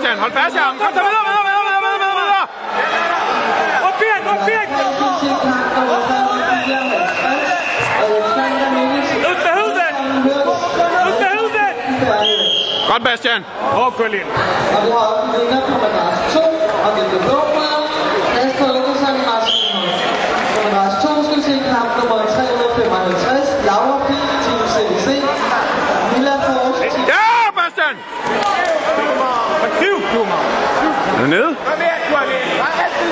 Christian. Hold fast i ham. Kom så videre, videre, videre, videre, videre, videre. Op Birk, op Birk. Godt, Bastian. Og oh, har også på 2, og skal se nummer Ja, Bastian! I Kom igen Conny!